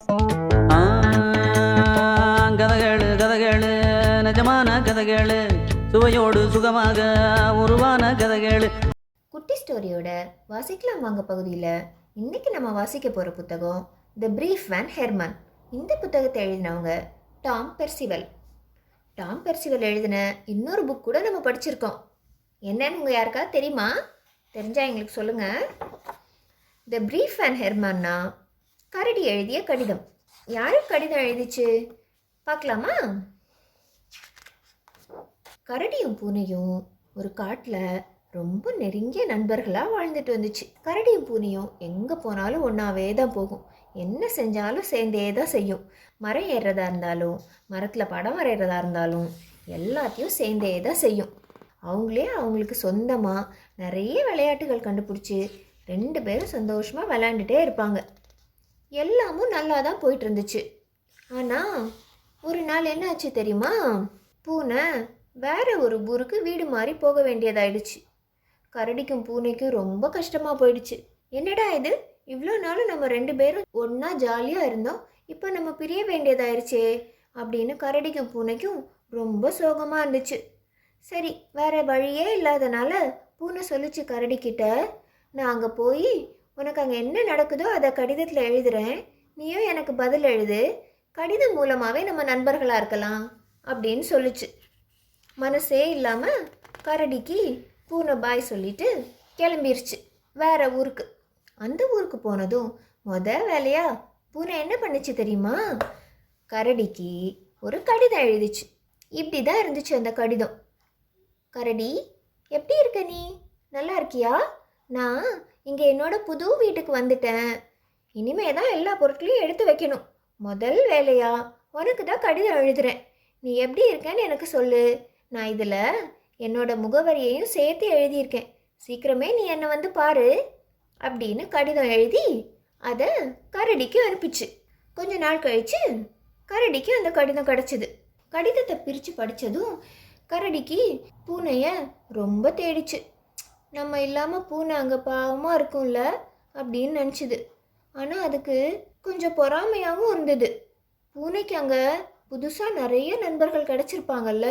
ஆ, கதகளு நிஜமான கதகளு சுவையோடு சுகமாக உருவான கதகளு. குட்டி ஸ்டோரியோட வாசிக்கலாம் வாங்க பகுதியில். இன்னைக்கு நம்ம வாசிக்க போகிற புத்தகம் த பிரீஃப் வேன் ஹெர்மன் இந்த புத்தகத்தை எழுதினவங்க டாம் பெர்சிவல். டாம் பெர்சிவல் எழுதின இன்னொரு புக் கூட நம்ம படிச்சிருக்கோம். என்னன்னு உங்கள் யாருக்காவது தெரியுமா? தெரிஞ்சா எங்களுக்கு சொல்லுங்கள் த பிரீஃப் வேன் ஹெர்மன்னா கரடி எழுதிய கடிதம். யாரு கடிதம் எழுதிச்சு? பார்க்கலாமா கரடியும் பூனையும் ஒரு காட்டில் ரொம்ப நெருங்கிய நண்பர்களாக வாழ்ந்துட்டு வந்துச்சு. கரடியும் பூனையும் எங்கே போனாலும் ஒன்றாவே தான் போகும். என்ன செஞ்சாலும் சேர்ந்தே தான் செய்யும். மரம் ஏறுறதா இருந்தாலும் மரத்தில் படம் வரைகிறதா இருந்தாலும் எல்லாத்தையும் சேர்ந்தே தான் செய்யும். அவங்களே அவங்களுக்கு சொந்தமாக நிறைய விளையாட்டுகள் கண்டுபிடிச்சி ரெண்டு பேரும் சந்தோஷமாக விளையாண்டுட்டே இருப்பாங்க. எல்லாமும் நல்லா தான் போயிட்டு இருந்துச்சு ஆனால் ஒரு நாள் என்ன ஆச்சு தெரியுமா? பூனை வேற ஒரு ஊருக்கு வீடு மாறி போக வேண்டியதாயிடுச்சு. கரடிக்கும் பூனைக்கும் ரொம்ப கஷ்டமாக போயிடுச்சு. என்னடா இது? இவ்வளோ நாளும் நம்ம ரெண்டு பேரும் ஒன்றா ஜாலியாக இருந்தோம். இப்போ நம்ம பிரிய வேண்டியதாயிருச்சே அப்படின்னு கரடிக்கும் பூனைக்கும் ரொம்ப சோகமாக இருந்துச்சு. சரி வேற வழியே இல்லாதனால பூனை சொல்லிச்சு கரடிக்கிட்ட நான் அங்கே போய் உனக்கு அங்கே என்ன நடக்குதோ அதை கடிதத்தில் எழுதுறேன். நீயும் எனக்கு பதில் எழுது. கடிதம் மூலமாகவே நம்ம நண்பர்களாக இருக்கலாம் அப்படின்னு சொல்லுச்சு. மனசே இல்லாமல் கரடிக்கு பூனை பாய் சொல்லிட்டு கிளம்பிருச்சு. வேற ஊருக்கு. அந்த ஊருக்கு போனதும் முத வேலையா? பூனை என்ன பண்ணுச்சு தெரியுமா? கரடிக்கு ஒரு கடிதம் எழுதிச்சு. இப்படி தான் இருந்துச்சு அந்த கடிதம். கரடி எப்படி இருக்க நீ? நல்லா இருக்கியா? நான் இங்கே என்னோட புது வீட்டுக்கு வந்துட்டேன். இனிமே தான் எல்லா பொருட்களையும் எடுத்து வைக்கணும். முதல் வேலையா? உனக்கு தான் கடிதம் எழுதுறேன். நீ எப்படி இருக்கேன்னு எனக்கு சொல்லு. நான் இதில் என்னோட முகவரியையும் சேர்த்து எழுதியிருக்கேன். சீக்கிரமே நீ என்னை வந்து பாரு. அப்படின்னு கடிதம் எழுதி அதை கரடிக்கு அனுப்பிச்சு. கொஞ்ச நாள் கழிச்சு கரடிக்கு அந்த கடிதம் கிடச்சிது. கடிதத்தை பிரித்து படித்ததும் கரடிக்கு பூனையை ரொம்ப தேடிச்சு. நம்ம இல்லாமல் பூனை அங்கே பாவமாக இருக்கும்ல அப்படின்னு நினச்சிது. ஆனால் அதுக்கு கொஞ்சம் பொறாமையாகவும் இருந்தது. பூனைக்கு அங்கே புதுசாக நிறைய நண்பர்கள் கிடச்சிருப்பாங்கல்ல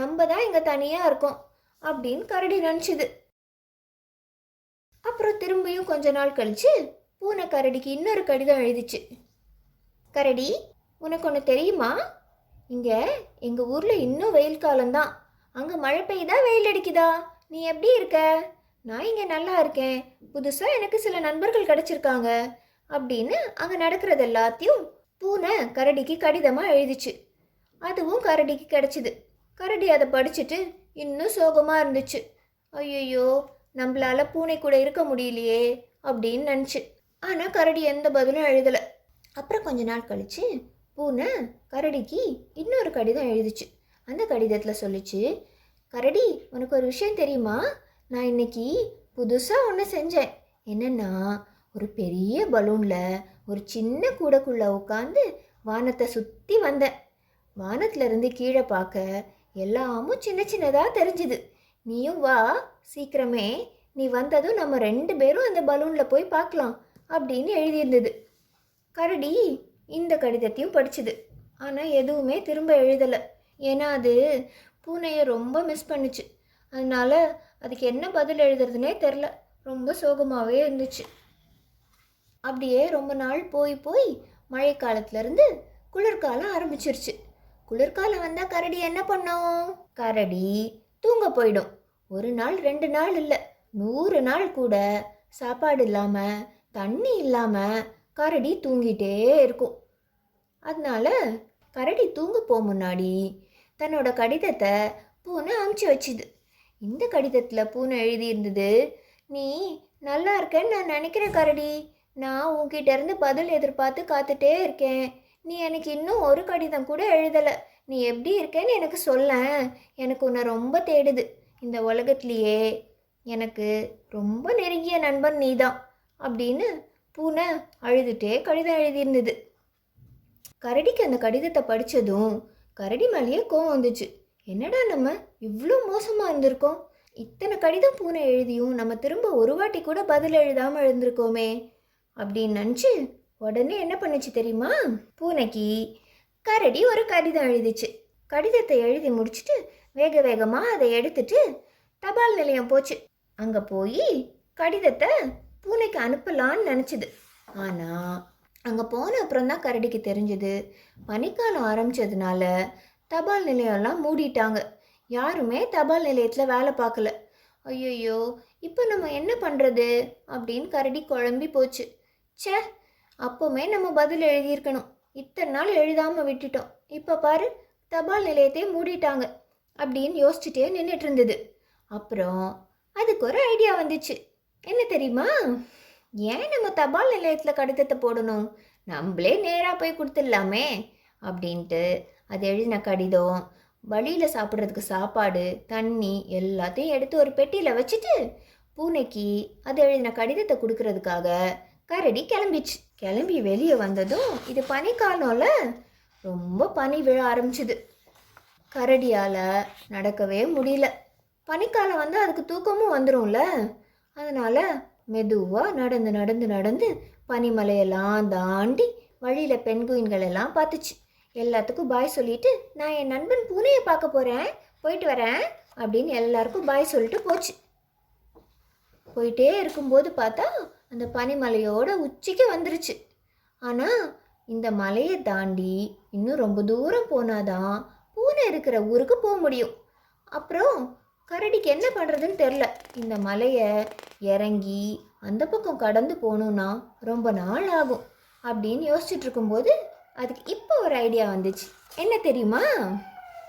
நம்ம தான் இங்கே தனியாக இருக்கோம் அப்படின்னு கரடி நினச்சிது. அப்புறம் திரும்பியும் கொஞ்ச நாள் கழித்து பூனை கரடிக்கு இன்னொரு கடிதம் எழுதிச்சு. கரடி உனக்கு ஒன்று தெரியுமா? இங்கே எங்கள் ஊரில் இன்னும் வெயில் காலம்தான். அங்கே மழை பெய்யுதா வெயில் அடிக்குதா? நீ எப்படி இருக்க? நான் இங்கே நல்லா இருக்கேன். புதுசாக எனக்கு சில நண்பர்கள் கிடச்சிருக்காங்க. அப்படின்னு அங்கே நடக்கிறது எல்லாத்தையும் பூனை கரடிக்கு கடிதமாக எழுதிச்சு. அதுவும் கரடிக்கு கிடச்சிது. கரடி அதை படிச்சுட்டு இன்னும் சோகமாக இருந்துச்சு. ஐயோ நம்மளால பூனை கூட இருக்க முடியலையே அப்படின்னு நினச்சி. ஆனால் கரடி எந்த பதிலும் எழுதலை. அப்புறம் கொஞ்ச நாள் கழிச்சு பூனை கரடிக்கு இன்னொரு கடிதம் எழுதிச்சு. அந்த கடிதத்தில் சொல்லிச்சு கரடி உனக்கு ஒரு விஷயம் தெரியுமா? நான் இன்னைக்கு புதுசாக ஒன்று செஞ்சேன். என்னென்னா ஒரு பெரிய பலூனில் ஒரு சின்ன கூடைக்குள்ளே உட்காந்து வானத்தை சுற்றி வந்தேன். வானத்துலேருந்து கீழே பார்க்க எல்லாமும் சின்ன சின்னதாக தெரிஞ்சுது. நீயும் வா சீக்கிரமே நீ வந்ததும் நம்ம ரெண்டு பேரும் அந்த பலூனில் போய் பார்க்கலாம் அப்படின்னு எழுதியிருந்தது. கரடி இந்த கடிதத்தையும் படிச்சுது. ஆனால் எதுவுமே திரும்ப எழுதலை. ஏன்னா அது பூனையை ரொம்ப மிஸ் பண்ணுச்சு. அதனால் அதுக்கு என்ன பதில் எழுதுறதுனே தெரில. ரொம்ப சோகமாகவே இருந்துச்சு. அப்படியே ரொம்ப நாள் போய் போய் மழைக்காலத்துலேருந்து குளிர்காலம் ஆரம்பிச்சிருச்சு. குளிர்காலம் வந்தால் கரடி என்ன பண்ணும்? கரடி தூங்க போயிடும். ஒரு நாள் ரெண்டு நாள் இல்லை. நூறு நாள் கூட சாப்பாடு இல்லாமல் தண்ணி இல்லாமல் கரடி தூங்கிட்டே இருக்கும். அதனால கரடி தூங்க போக முன்னாடி தன்னோட கடிதத்தை பூனை அமுச்சு வச்சுது. இந்த கடிதத்தில் பூனை எழுதியிருந்தது நீ நல்லா இருக்கேன்னு நான் நினைக்கிறேன் கரடி. நான் உன்கிட்ட இருந்து பதில் எதிர்பார்த்து காத்துட்டே இருக்கேன். நீ எனக்கு இன்னும் ஒரு கடிதம் கூட எழுதலை. நீ எப்படி இருக்கேன்னு எனக்கு சொல்லேன். எனக்கு உன்னை ரொம்ப தேடுது. இந்த உலகத்திலேயே எனக்கு ரொம்ப நெருங்கிய நண்பன் நீதான் அப்படின்னு பூனை அழுதுட்டே கடிதம் எழுதியிருந்தது. கரடிக்கு அந்த கடிதத்தை படித்ததும் கரடி மேலேயே கோவம் வந்துச்சு. என்னடா நம்ம இவ்வளோ மோசமாக இருந்திருக்கோம்? இத்தனை கடிதம் பூனை எழுதியும் நம்ம திரும்ப ஒரு வாட்டி கூட பதில் எழுதாமல் எழுந்திருக்கோமே அப்படின்னு நினச்சி உடனே என்ன பண்ணுச்சு தெரியுமா? பூனைக்கு கரடி ஒரு கடிதம் எழுதிச்சு. கடிதத்தை எழுதி முடிச்சுட்டு வேக வேகமாக அதை எடுத்துட்டு தபால் நிலையம் போச்சு. அங்கே போய் கடிதத்தை பூனைக்கு அனுப்பலான்னு நினச்சிது. ஆனால் அங்கே போன அப்புறம் தான் கரடிக்கு தெரிஞ்சது. பனிக்காலம் ஆரம்பித்ததுனால தபால் நிலையம்லாம் மூடிட்டாங்க. யாருமே தபால் நிலையத்தில் வேலை பார்க்கல. ஐயோ இப்போ நம்ம என்ன பண்ணுறது அப்படின்னு கரடி குழம்பி போச்சு. ச்சே அப்போவுமே நம்ம பதில் எழுதியிருக்கணும். இத்தனை நாள் எழுதாமல் விட்டுட்டோம். இப்போ பாரு தபால் நிலையத்தை மூடிட்டாங்க அப்படின்னு யோசிச்சுட்டே நின்றுட்டு இருந்தது. அப்புறம் அதுக்கு ஒரு ஐடியா வந்துச்சு. என்ன தெரியுமா? ஏன் நம்ம தபால் நிலையத்தில் கடிதத்தை போடணும்? நம்மளே நேராக போய் கொடுத்துடலாமே அப்படின்ட்டு அது எழுதின கடிதம் வழியில் சாப்பிட்றதுக்கு சாப்பாடு தண்ணி எல்லாத்தையும் எடுத்து ஒரு பெட்டியில் வச்சுட்டு பூனைக்கு அது எழுதின கடிதத்தை கொடுக்கறதுக்காக கரடி கிளம்பிச்சு. கிளம்பி வெளியே வந்ததும் இது பனிக்காலம்ல ரொம்ப பனி விழ ஆரம்பிச்சுது. கரடியால் நடக்கவே முடியல. பனிக்காலம் வந்து அதுக்கு தூக்கமும் வந்துடும்ல அதனால் மெதுவாக நடந்து நடந்து நடந்து பனிமலையெல்லாம் தாண்டி வழியில் பெண்குயின்கள் எல்லாம் பார்த்துச்சு. எல்லாத்துக்கும் பாய் சொல்லிட்டு நான் என் நண்பன் பூனையை பார்க்க போகிறேன் போயிட்டு வரேன். அப்படின்னு எல்லாருக்கும் பாய் சொல்லிட்டு போச்சு. போயிட்டே இருக்கும்போது பார்த்தா அந்த பனிமலையோட உச்சிக்கு வந்துருச்சு. ஆனால் இந்த மலையை தாண்டி இன்னும் ரொம்ப தூரம் போனாதான் பூனை இருக்கிற ஊருக்கு போக முடியும். அப்புறம் கரடிக்கு என்ன பண்ணுறதுன்னு தெரில இந்த மலையை இறங்கி அந்த பக்கம் கடந்து போகணுன்னா ரொம்ப நாள் ஆகும் அப்படின்னு யோசிச்சுட்டு இருக்கும்போது அதுக்கு இப்போ ஒரு ஐடியா வந்துச்சு. என்ன தெரியுமா?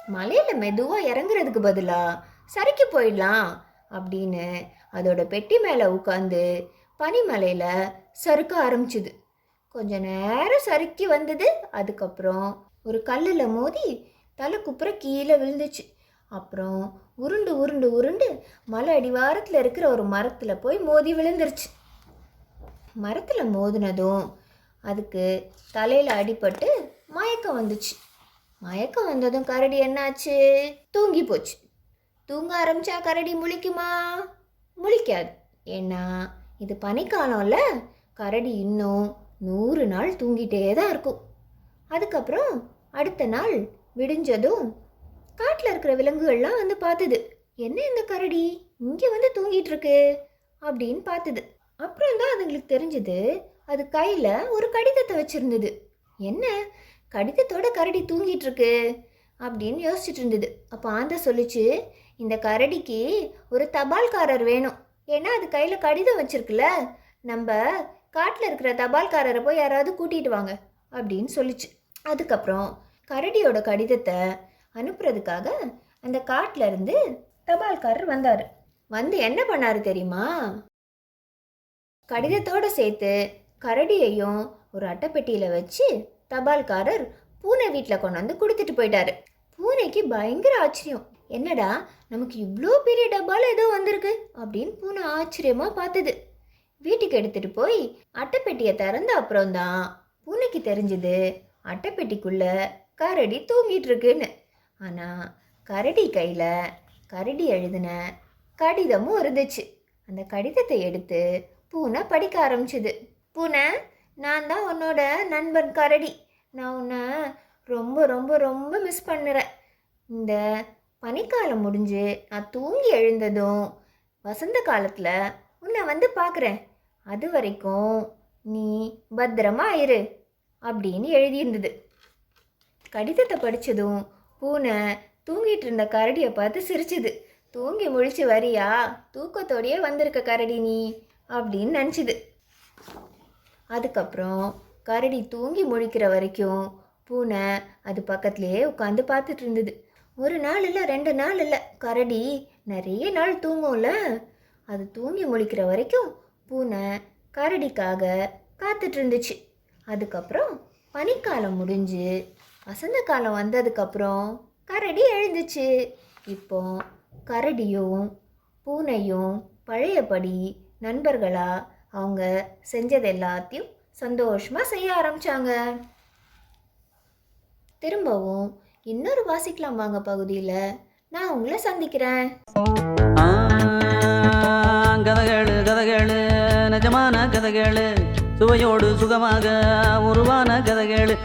மலையில் மெதுவாக இறங்குறதுக்கு பதிலாக சறுக்கி போயிடலாம் அப்படின்னு அதோட பெட்டி மேலே உட்காந்து பனிமலையில் சறுக்க ஆரம்பிச்சுது. கொஞ்ச நேரம் சறுக்கி வந்தது அதுக்கப்புறம் ஒரு கல்லில் மோதி தலை குப்புற கீழே விழுந்துச்சு. அப்புறம் உருண்டு உருண்டு உருண்டு மலை அடிவாரத்தில் இருக்கிற ஒரு மரத்தில் போய் மோதி விழுந்துருச்சு. மரத்தில் மோதினதும் அதுக்கு தலையில் அடிபட்டு மயக்கம் வந்துச்சு. மயக்கம் வந்ததும் கரடி என்னாச்சு? தூங்கி போச்சு. தூங்க ஆரம்பிச்சா கரடி முழிக்குமா? முழிக்காது. ஏன்னா இது பனிக்காலம்ல கரடி இன்னும் நூறு நாள் தூங்கிட்டே தான் இருக்கும். அதுக்கப்புறம் அடுத்த நாள் விடிஞ்சதும் காட்டில் இருக்கிற விலங்குகள்லாம் வந்து பார்த்துது என்ன இந்த கரடி? இங்கே வந்து தூங்கிட்டு இருக்கு அப்படின்னு பார்த்துது அப்புறம் தான் அதுங்களுக்கு தெரிஞ்சது அது கையில் ஒரு கடிதத்தை வச்சுருந்தது. என்ன? கடிதத்தோட கரடி தூங்கிட்டு இருக்கு அப்படின்னு யோசிச்சுட்டு இருந்தது. அப்போ ஆந்த சொல்லிச்சு இந்த கரடிக்கு ஒரு தபால்காரர் வேணும். ஏன்னா அது கையில் கடிதம் வச்சிருக்குல்ல. நம்ம காட்டில் இருக்கிற தபால்காரரை போய் யாராவது கூட்டிகிட்டு வாங்க. அப்படின்னு சொல்லிச்சு. அதுக்கப்புறம் கரடியோட கடிதத்தை அனுப்புறதுக்காக அந்த காட்டில் இருந்து தபால்காரர் வந்தார். வந்து என்ன பண்ணாரு தெரியுமா? கடிதத்தோட சேர்த்து கரடியையும் ஒரு அட்டைப்பெட்டியில் வச்சு தபால்காரர் பூனை வீட்டில் கொண்டு வந்து கொடுத்துட்டு போயிட்டாரு. பூனைக்கு பயங்கர ஆச்சரியம். என்னடா நமக்கு இவ்வளோ பெரிய டப்பால ஏதோ வந்திருக்கு அப்படின்னு பூனை ஆச்சரியமாக பார்த்தது வீட்டுக்கு எடுத்துட்டு போய் அட்டைப்பெட்டியை திறந்த அப்புறம்தான் பூனைக்கு தெரிஞ்சது அட்டைப்பெட்டிக்குள்ளே கரடி தூங்கிட்டு இருக்குன்னு. ஆனால் கரடி கையில் கரடி எழுதின கடிதமும் இருந்துச்சு. அந்த கடிதத்தை எடுத்து பூனை படிக்க ஆரம்பிச்சுது. பூனை நான் தான் உன்னோட நண்பன் கரடி. நான் உன்னை ரொம்ப ரொம்ப ரொம்ப மிஸ் பண்ணுறேன். இந்த பனிக்காலம் முடிஞ்சு நான் தூங்கி எழுந்ததும் வசந்த காலத்தில் உன்னை வந்து பார்க்குறேன். அது வரைக்கும் நீ பத்திரமா இரு அப்படின்னு எழுதியிருந்தது. கடிதத்தை படித்ததும் பூனை தூங்கிட்டு இருந்த கரடியை பார்த்து சிரிச்சுது. தூங்கி முழிச்சு வரியா? தூக்கத்தோடயே வந்திருக்க கரடி நீ அப்படின்னு நினச்சிது. அதுக்கப்புறம் கரடி தூங்கி முழிக்கிற வரைக்கும் பூனை அது பக்கத்துலேயே உட்காந்து பார்த்துட்டு இருந்தது. ஒரு நாள் இல்லை ரெண்டு நாள் இல்லை கரடி நிறைய நாள் தூங்கும்ல. அது தூங்கி முழிக்கிற வரைக்கும் பூனை கரடிக்காக காத்துட்டு இருந்துச்சு. அதுக்கப்புறம் பனிக்காலம் முடிஞ்சு வசந்த காலம் வந்ததுக்கப்புறம் கரடி எழுந்துச்சு. இப்போ கரடியும் பூனையும் பழையபடி நண்பர்களா அவங்க செஞ்சது எல்லாத்தையும் சந்தோஷமாக செய்ய ஆரம்பிச்சாங்க. திரும்பவும் இன்னொரு வாசிக்கலாம் வாங்க பகுதியில். நான் உங்களை சந்திக்கிறேன். கதகளு கதகளு நிஜமான கதைகளு. சுவையோடு சுகமாக உருவான கதகளு.